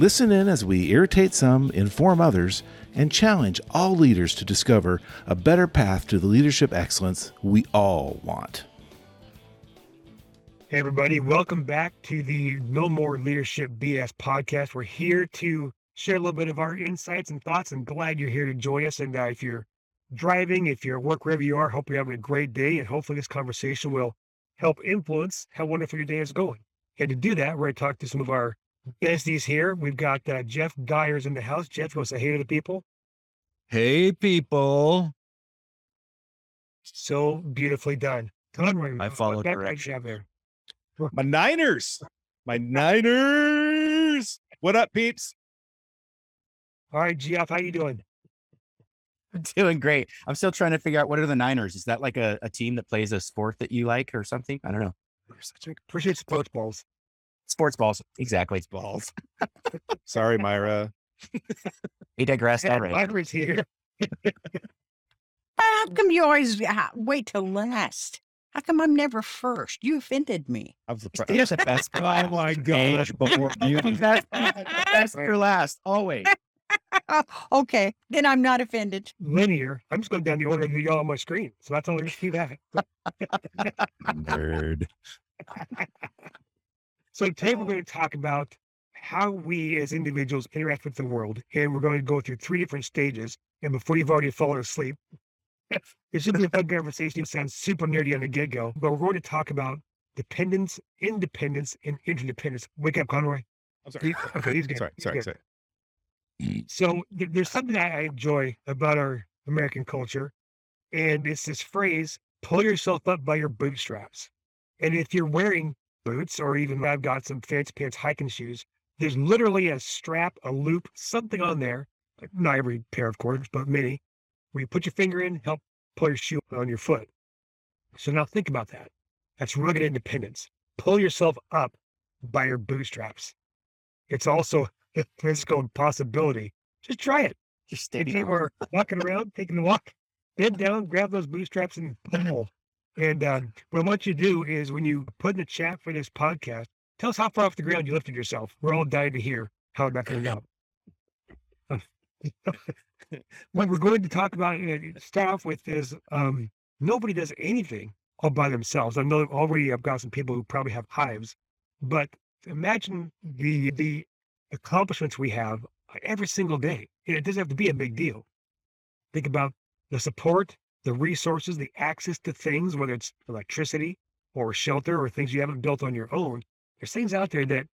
Listen in as we irritate some, inform others, and challenge all leaders to discover a better path to the leadership excellence we all want. Hey, everybody, welcome back to the No More Leadership BS podcast. We're here to share a little bit of our insights and thoughts, and glad you're here to join us. And uh, if you're driving, if you're at work, wherever you are, hope you're having a great day. And hopefully, this conversation will help influence how wonderful your day is going. And to do that, we're going to talk to some of our besties here. We've got uh, Jeff Gyers in the house. Jeff, go say hey to the people. Hey, people. So beautifully done. Conroy, I follow what background direction. you there? My Niners. My Niners. What up, peeps? All right, Jeff, how you doing? I'm doing great. I'm still trying to figure out what are the Niners. Is that like a, a team that plays a sport that you like or something? I don't know. Appreciate sports balls. Sports balls. Exactly. It's balls. Sorry, Myra. He digressed Yeah, already. Myra's here. How come you always uh, wait till last? How come I'm never first? You offended me. I was the Yes, the best. Oh my gosh. Before you. Best, best for last, always. okay, then I'm not offended. Linear. I'm just going down the order of y'all on my screen. So that's only see that. Nerd. So today we're going to oh. talk about how we as individuals interact with the world. And we're going to go through three different stages. And before you've already fallen asleep, it should be a fun conversation. It sounds super nerdy on the get go, but we're going to talk about dependence, independence, and interdependence. Wake up, Conroy. I'm sorry. Okay, he's good. Sorry, sorry, sorry. So th- there's something I enjoy about our American culture, and it's this phrase: "Pull yourself up by your bootstraps." And if you're wearing boots, or even I've got some fancy pants hiking shoes, there's literally a strap, a loop, something on there. Not every pair, of course, but many, where you put your finger in, help pull your shoe on your foot. So now think about that. That's rugged independence. Pull yourself up by your bootstraps. It's also a physical impossibility. Just try it. Just If standing you walking around, taking a walk, bend down, grab those bootstraps and pull. And uh, what I want you to do is when you put in the chat for this podcast, tell us how far off the ground you lifted yourself. We're all dying to hear how it turned out. what we're going to talk about, uh, start off with is um, nobody does anything all by themselves. I know already I've got some people who probably have hives, but imagine the the accomplishments we have every single day. And it doesn't have to be a big deal. Think about the support, the resources, the access to things, whether it's electricity or shelter or things you haven't built on your own. There's things out there that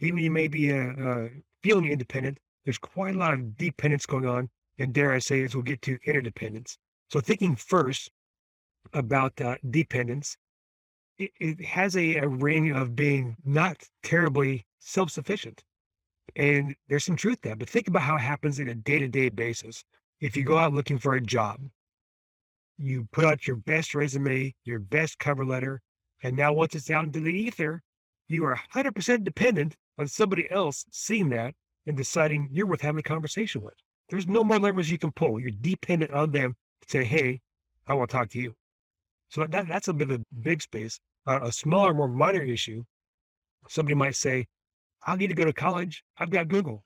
even you may be uh, uh, feeling independent, there's quite a lot of dependence going on. And dare I say, as we'll get to interdependence. So thinking first about uh, dependence, it, it has a, a ring of being not terribly self-sufficient. And there's some truth there, but think about how it happens in a day-to-day basis. If you go out looking for a job, you put out your best resume, your best cover letter, and now once it's out into the ether, you are 100% dependent on somebody else seeing that and deciding you're worth having a conversation with. There's no more levers you can pull. You're dependent on them to say, hey, I want to talk to you. So that, that's a bit of a big space. Uh, a smaller, more minor issue, somebody might say, I need to go to college. I've got Google.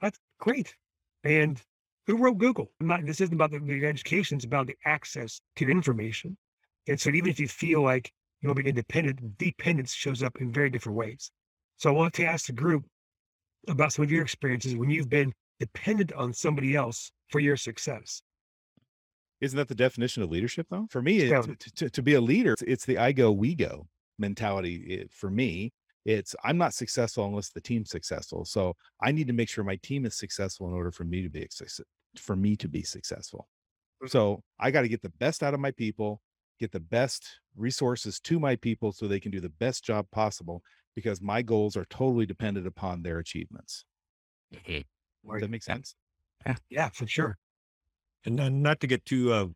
That's great. And who wrote Google? Not, this isn't about the, the education, it's about the access to information. And so even if you feel like you want to be independent, dependence shows up in very different ways. So I want to ask the group about some of your experiences when you've been dependent on somebody else for your success. Isn't that the definition of leadership, though? For me, Yeah. to, to, to be a leader, it's- it's the I go, we go mentality. It- for me, it's I'm not successful unless the team's successful. So I need to make sure my team is successful in order for me to be for me to be successful. So I got to get the best out of my people, get the best resources to my people so they can do the best job possible because my goals are totally dependent upon their achievements. Mhm. Does that make sense? Yeah, for sure. And then not to get too uh,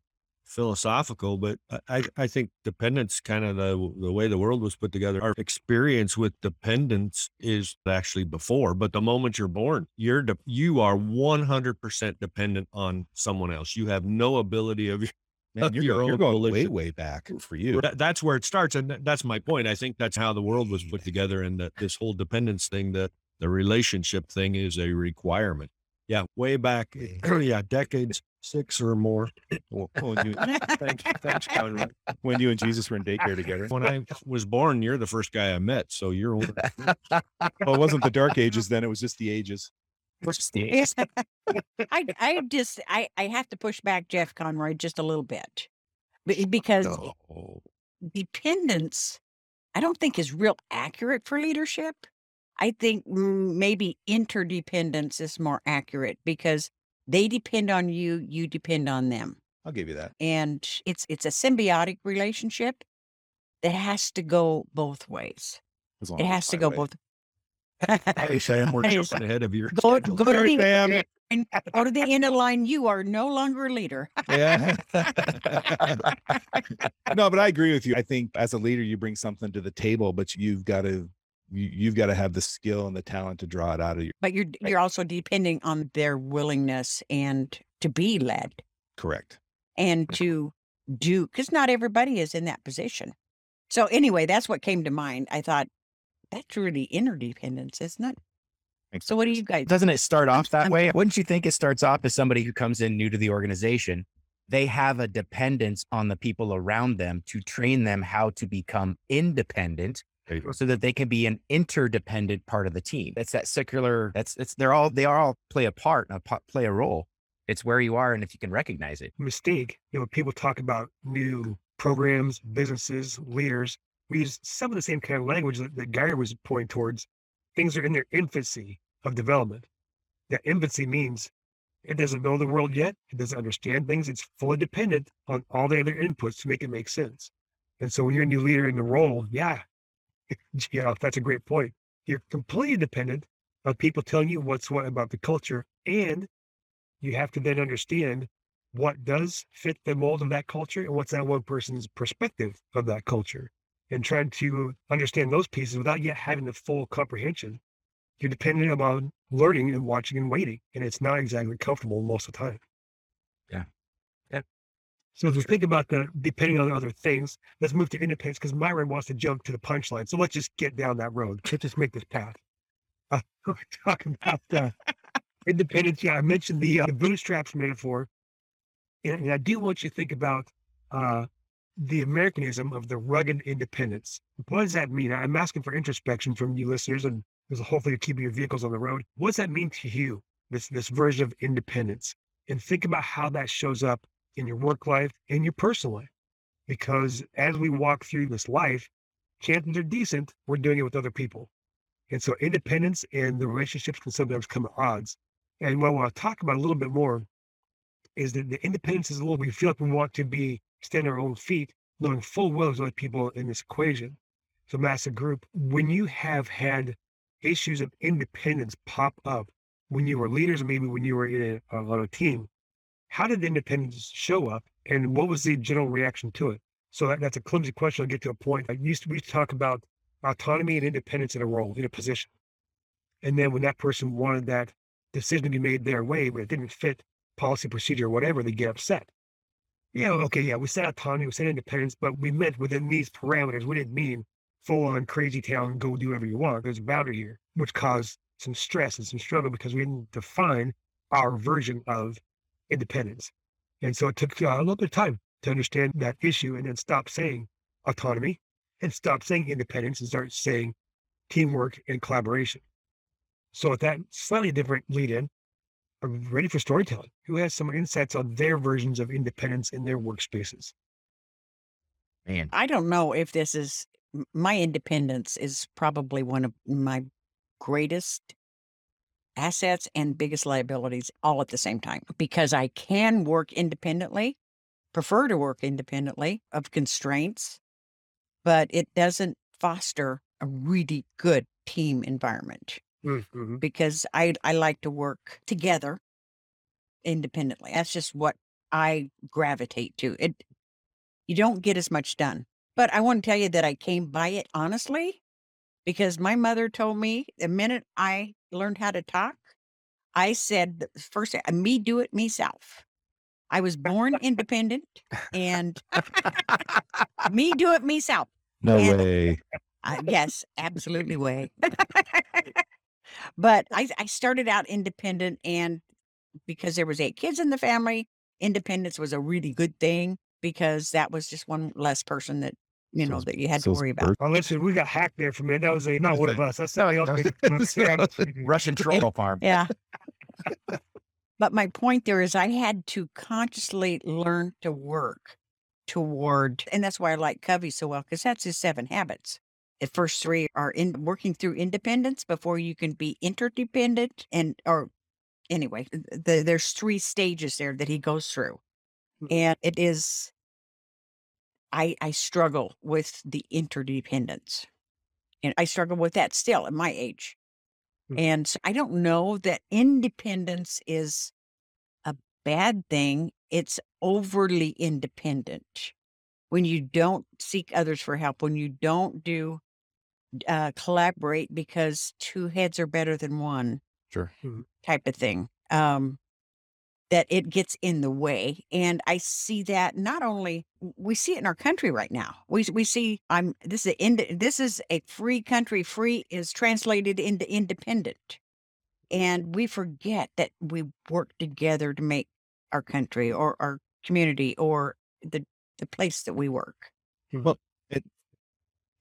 philosophical, but I- I, think dependence kind of the the way the world was put together. Our experience with dependence is actually before, but the moment you're born, you're de- you are 100% dependent on someone else. You have no ability of your Man, you're, Your you're own going way, volition. way back for you. That, that's where it starts, and that's my point. I think that's how the world was put together, and that this whole dependence thing, the the relationship thing, is a requirement. Yeah, way back, yeah, decades, six or more. Well, when, you, Thanks, thanks, Conrad. when you and Jesus were in daycare together. When I was born, you're the first guy I met, so you're older. Well, it wasn't the dark ages then; it was just the ages. Just the- ages? I, I just, I, I have to push back Jeff Conroy just a little bit because No. dependence, I don't think is real accurate for leadership. I think mm, maybe interdependence is more accurate because they depend on you, you depend on them. I'll give you that. And it's it's a symbiotic relationship that has to go both ways. It as has to go way. both. Hey, Sam, we're jumping ahead of your Go, go to the Sam. and go to the end of the line. You are no longer a leader. Yeah. no, but I agree with you. I think as a leader, you bring something to the table, but you've got to you, you've got to have the skill and the talent to draw it out of you. But you're you're also depending on their willingness and to be led Correct. and to do because not everybody is in that position. So anyway, that's what came to mind. I thought that's really interdependence, isn't it? Makes So what do you guys? Doesn't it start off that I'm- way? Wouldn't you think it starts off as somebody who comes in new to the organization? They have a dependence on the people around them to train them how to become independent There you go. So that they can be an interdependent part of the team. That's that circular, that's, it's, they're all, they all play a part, and a play a role. It's where you are and if you can recognize it. mistake. You know, people talk about new programs, businesses, leaders. We use some of the same kind of language that, that Geiger was pointing towards. Things are in their infancy of development. That infancy means it doesn't know the world yet. It doesn't understand things. It's fully dependent on all the other inputs to make it make sense. And so when you're a new leader in the role, yeah, you know, that's a great point. You're completely dependent on people telling you what's what about the culture. And you have to then understand what does fit the mold of that culture and what's that one person's perspective of that culture and trying to understand those pieces without yet having the full comprehension you're dependent upon learning and watching and waiting and it's not exactly comfortable most of the time. So as we think about the depending on other things let's move to independence because myron wants to jump to the punchline so let's just get down that road let's just make this path uh, we're talking about uh, independence yeah i mentioned the, uh, the bootstraps metaphor and, and I do want you to think about uh, the Americanism of the rugged independence. What does that mean? I'm asking for introspection from you listeners, and there's hopefully keeping your vehicles on the road. What does that mean to you? This this version of independence, and think about how that shows up in your work life and your personal life. Because as we walk through this life, chances are decent we're doing it with other people, and so independence and the relationships can sometimes come at odds. And what I'll talk about a little bit more is that the independence is a little we feel like we want to be stand on our own feet, knowing full well there's other people in this equation. So massive group, when you have had issues of independence pop up when you were leaders, maybe when you were in a, on a team, how did independence show up and what was the general reaction to it? So that, that's a clumsy question. I'll get to a point. I used to, we used to talk about autonomy and independence in a role, in a position. And then when that person wanted that decision to be made their way, but it didn't fit policy, procedure, or whatever, they get upset. Yeah, okay, yeah, we said autonomy, we said independence, but we meant within these parameters. We didn't mean full on crazy town, go do whatever you want. There's a boundary here, which caused some stress and some struggle because we didn't define our version of independence. And so it took uh, a little bit of time to understand that issue and then stop saying autonomy and stop saying independence and start saying teamwork and collaboration. So with that slightly different lead in, I'm ready for storytelling. Who has some insights on their versions of independence in their workspaces? Man, I don't know if this is my independence is probably one of my greatest assets and biggest liabilities all at the same time because I can work independently, prefer to work independently of constraints, but it doesn't foster a really good team environment. Mm-hmm. because I I like to work together independently. That's just what I gravitate to. It you don't get as much done. But I want to tell you that I came by it honestly because my mother told me the minute I learned how to talk, I said first me do it myself. I was born independent and me do it myself. No And- way. Uh, yes, absolutely way. but I, I started out independent, and because there was eight kids in the family, independence was a really good thing because that was just one less person that you So know it's- that you had so to worry about. birth- Well, listen, we got hacked there for a minute. That was a not one of us. That's somebody else. making fun. Russian troll farm. Yeah. but my point there is I had to consciously learn to work toward, and that's why I like Covey so well, because that's his seven habits. The first three are in working through independence before you can be interdependent and or anyway, the, there's three stages there that he goes through. Mhm. And it is I I struggle with the interdependence. And I struggle with that still at my age. Mm. And so I don't know that independence is a bad thing. It's overly independent. When you don't seek others for help, when you don't do uh, collaborate because two heads are better than one Sure. type of thing. Um, that it gets in the way, and I see that not only we see it in our country right now. We we see I'm this is a ind- this is a free country. Free is translated into independent, and we forget that we work together to make our country or our community or the the place that we work. Well,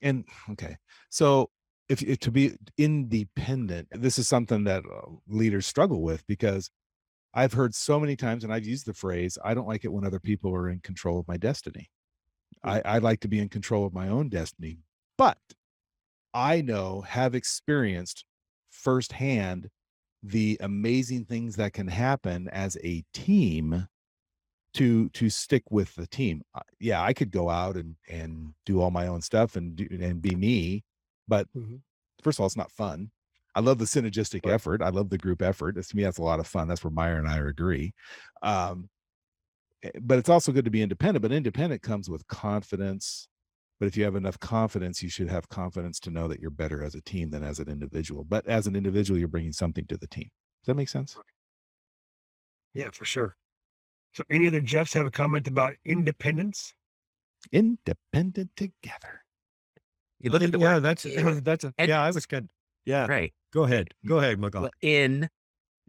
And okay, so if, if to be independent, this is something that uh, leaders struggle with because I've heard so many times, and I've used the phrase, "I don't like it when other people are in control of my destiny." I, I like to be in control of my own destiny, but I know, have experienced firsthand the amazing things that can happen as a team to to stick with the team. Yeah, I could go out and and do all my own stuff and do and be me, but Mhm. first of all, it's not fun. I love the synergistic Right. effort. I love the group effort. That's, to me, that's a lot of fun. That's where Meyer and I agree. Um, eh, but it's also good to be independent. But independent comes with confidence. But if you have enough confidence, you should have confidence to know that you're better as a team than as an individual. But as an individual, you're bringing something to the team. Does that make sense? Yeah, for sure. So, any other Jeffs have a comment about independence? Independent together. You look at the yeah, that's that's a, yeah. I was good. Yeah, right. Go ahead, go ahead, McCall. In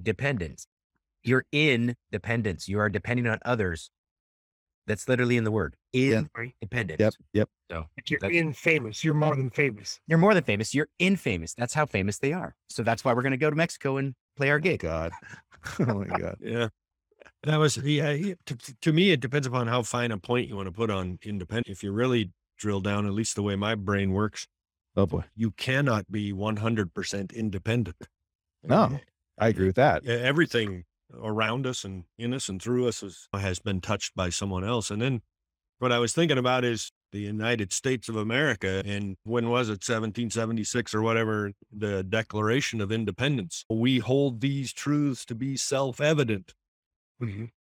dependence. You're in dependence. You are depending on others. That's literally in the word. In Right. dependence. Yep. Yep. So Like you're That's- in famous. You're more than famous. you're more than famous. You're infamous. That's how famous they are. So that's why we're going to go to Mexico and play our oh gig. God. oh my God. Yeah. That was yeah. To, to me, it depends upon how fine a point you want to put on independent. If you really drill down, at least the way my brain works, Oh boy. you cannot be one hundred percent independent. No, I agree with that. Everything around us and in us and through us is, has been touched by someone else. And then what I was thinking about is the United States of America. And when was it, 1776 or whatever, the Declaration of Independence? We hold these truths to be self evident. Mhm.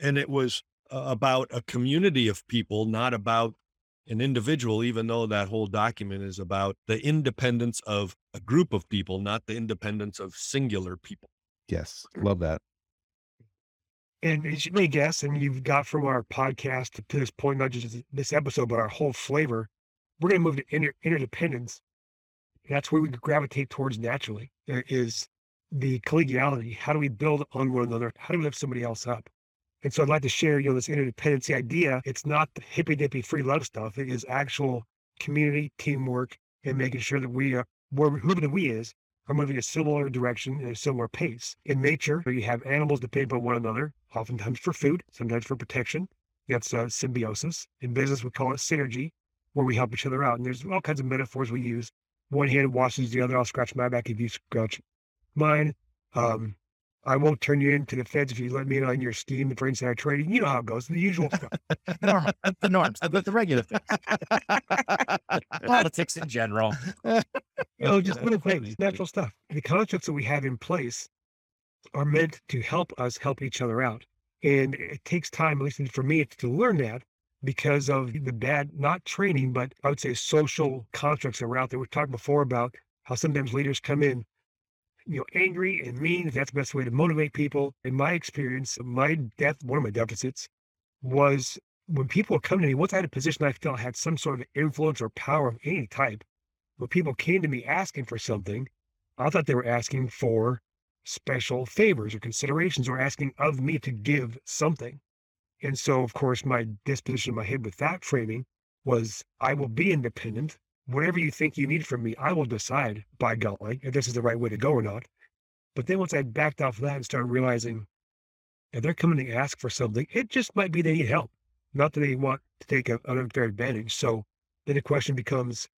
And it was about a community of people, not about an individual, even though that whole document is about the independence of a group of people, not the independence of singular people. Yes. Love that. And as you may guess, and you've got from our podcast to this point, not just this episode, but our whole flavor, we're going to move to inter- interdependence. That's where we gravitate towards naturally. There is the collegiality. How do we build on one another? How do we lift somebody else up? And so I'd like to share, you know, this interdependency idea. It's not the hippy dippy free love stuff. It is actual community teamwork and making sure that we are where whoever the we is are moving a similar direction and a similar pace. In nature, you have animals depend upon one another, oftentimes for food, sometimes for protection. That's uh, symbiosis. In business, we call it synergy, where we help each other out. And there's all kinds of metaphors we use. One hand washes the other. I'll scratch my back if you scratch mine. Um, I won't turn you into the feds if you let me in on your scheme for insider trading. You know how it goes, the usual stuff. the, norm, the norms, the, the regular things. Politics in general. You know, just little things, natural stuff. The constructs that we have in place are meant to help us help each other out. And it takes time, at least for me, to learn that because of the bad, not training, but I would say social constructs that were out there. We talked before about how sometimes leaders come in, you know, angry and mean. That's the best way to motivate people. In my experience, my death, one of my deficits was when people come to me, once I had a position I felt had some sort of influence or power of any type, when people came to me asking for something, I thought they were asking for special favors or considerations or asking of me to give something. And so, of course, my disposition in my head with that framing was I will be independent. Whatever you think you need from me, I will decide, by golly, if this is the right way to go or not. But then once I backed off that and started realizing if they're coming to ask for something, it just might be they need help, not that they want to take an unfair advantage. So then the question becomes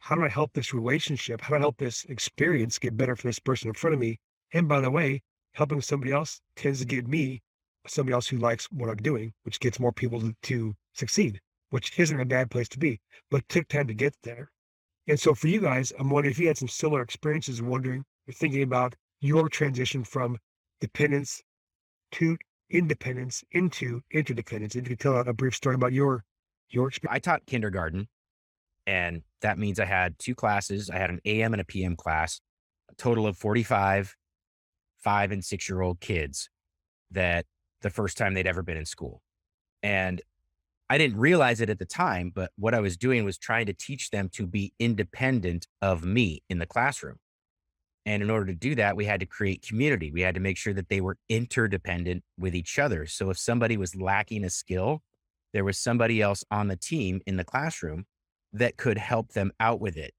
how do I help this relationship? How do I help this experience get better for this person in front of me? And by the way, helping somebody else tends to give me somebody else who likes what I'm doing, which gets more people to, to succeed, which isn't a bad place to be, but took time to get there. And so for you guys, I'm wondering if you had some similar experiences, wondering, you're thinking about your transition from dependence to independence into interdependence. And if you could tell a brief story about your your experience. I taught kindergarten, and that means I had two classes. I had an AM and a PM class, a total of 45 five and six year old kids that the first time they'd ever been in school. And I didn't realize it at the time, but what I was doing was trying to teach them to be independent of me in the classroom. And in order to do that, we had to create community. We had to make sure that they were interdependent with each other. So if somebody was lacking a skill, there was somebody else on the team in the classroom that could help them out with it.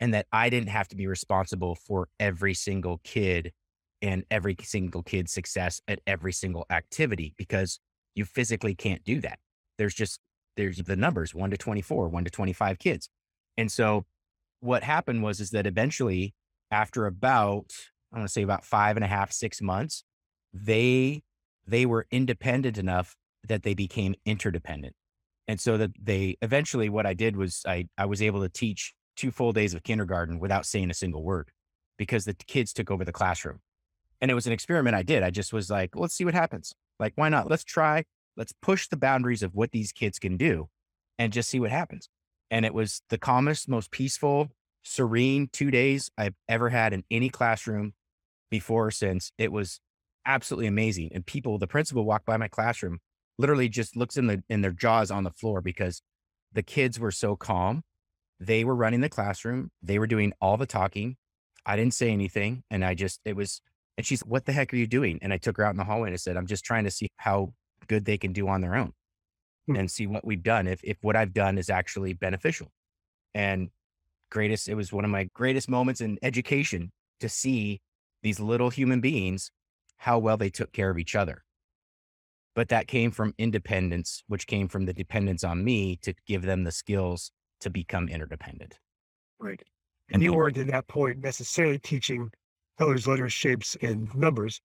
And that I didn't have to be responsible for every single kid and every single kid's success at every single activity because you physically can't do that. There's just, there's the numbers one to 24, one to 25 kids. And so what happened was, is that eventually after about, I want to say about five and a half, six months, they, they were independent enough that they became interdependent. And so that they eventually, what I did was I, I was able to teach two full days of kindergarten without saying a single word because the kids took over the classroom. And it was an experiment I did. I just was like, let's see what happens. Like, why not? Let's try, let's push the boundaries of what these kids can do and just see what happens. And it was the calmest, most peaceful, serene two days I've ever had in any classroom before or since. It was absolutely amazing. And people, the principal walked by my classroom, literally just looks in the in their jaws on the floor because the kids were so calm. They were running the classroom. They were doing all the talking. I didn't say anything. And I just, it was and she's, what the heck are you doing? And I took her out in the hallway and I said, I'm just trying to see how good they can do on their own hmm. and see what we've done. If, if what I've done is actually beneficial and greatest, it was one of my greatest moments in education to see these little human beings, how well they took care of each other. But that came from independence, which came from the dependence on me to give them the skills to become interdependent. Right. And you weren't at that point necessarily teaching colors, letters, shapes, and numbers,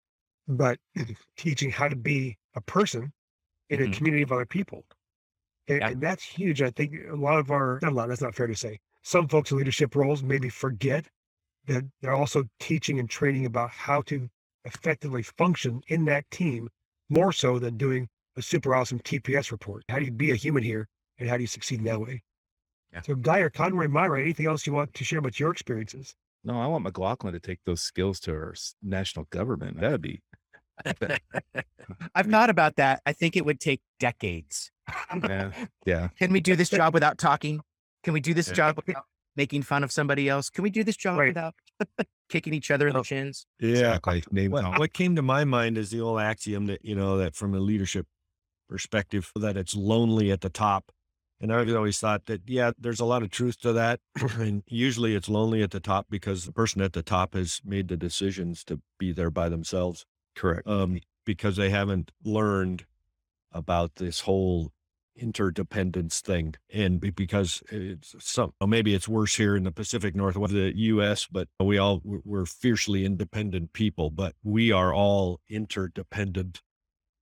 but teaching how to be a person in mm-hmm. a community of other people. And, yeah. and, that's huge. I think a lot of our, not a lot, that's not fair to say. Some folks in leadership roles maybe forget that they're also teaching and training about how to effectively function in that team more so than doing a super awesome TPS report. How do you be a human here and how do you succeed in that way? Yeah. So, Dyer, Conroy, Myra, anything else you want to share about your experiences? No, I want McLaughlin to take those skills to our national government. That'd be. I've thought about that. I think it would take decades. Yeah. Yeah. Can we do this job without talking? Can we do this job without making fun of somebody else? Can we do this job right. without kicking each other in the oh, chins? Yeah. Exactly. Well, what came to my mind is the old axiom that, you know, that from a leadership perspective, that it's lonely at the top and I've always thought that, yeah, there's a lot of truth to that. and usually it's lonely at the top because the person at the top has made the decisions to be there by themselves. Correct. Um, because they haven't learned about this whole interdependence thing. And because it's some, maybe it's worse here in the Pacific Northwest, the US, but we all, we're- we're fiercely independent people, but we are all interdependent.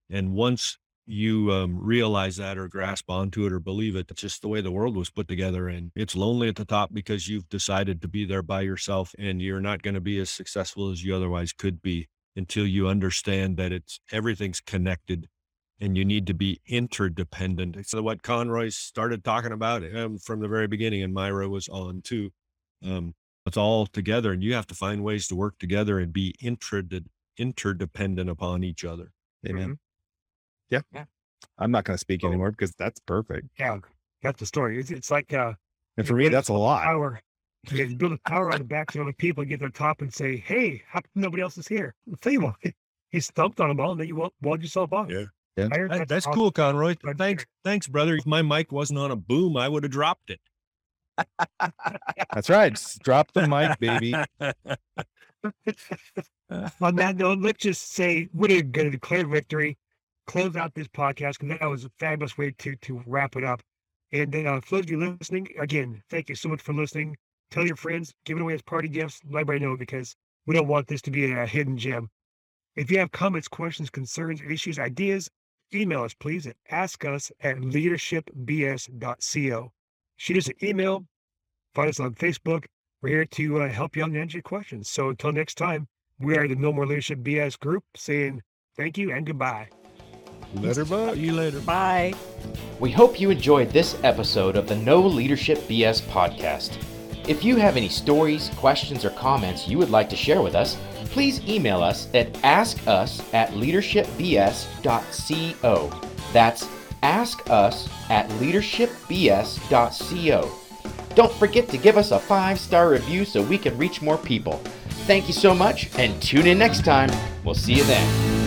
And once you um, realize that or grasp onto it or believe it, it's just the way the world was put together. And it's lonely at the top because you've decided to be there by yourself and you're not going to be as successful as you otherwise could be until you understand that it's everything's connected and you need to be interdependent. So what Conroy started talking about um, from the very beginning, and Myra was on too. Um, it's all together, and you have to find ways to work together and be intrad- interdependent upon each other. Amen. Yeah. Yeah. I'm not going to speak Oh. anymore because that's perfect. Yeah, that's the story. It's, it's like uh, And for me, that's a lot. power. You you build a power on the backs of other people, get their top, and say, "Hey, how come nobody else is here?" I'll tell you what, he stumped on them all, and then you walled, walled yourself off. Yeah. Yeah. I heard That- that's awesome. cool, Conroy. Right Thanks, thanks, brother. If my mic wasn't on a boom, I would have dropped it. That's right. Just drop the mic, baby. On that note, let's just say we're going to declare victory, close out this podcast because that was a fabulous way to to wrap it up. And then, uh, for those of you listening, again, thank you so much for listening. Tell your friends, give it away as party gifts. Let everybody know because we don't want this to be a hidden gem. If you have comments, questions, concerns, issues, ideas, email us please at askus at leadershipbs.co. Shoot us an email, find us on Facebook. We're here to uh, help you out and answer your questions. So until next time, we are the No More Leadership BS group saying thank you and goodbye. Later, bud. See you later. Bye. We hope you enjoyed this episode of the No Leadership BS podcast. If you have any stories, questions, or comments you would like to share with us, please email us at askus at leadershipbs.co. That's askus at leadershipbs.co. Don't forget to give us a five star review so we can reach more people. Thank you so much and tune in next time. We'll see you then.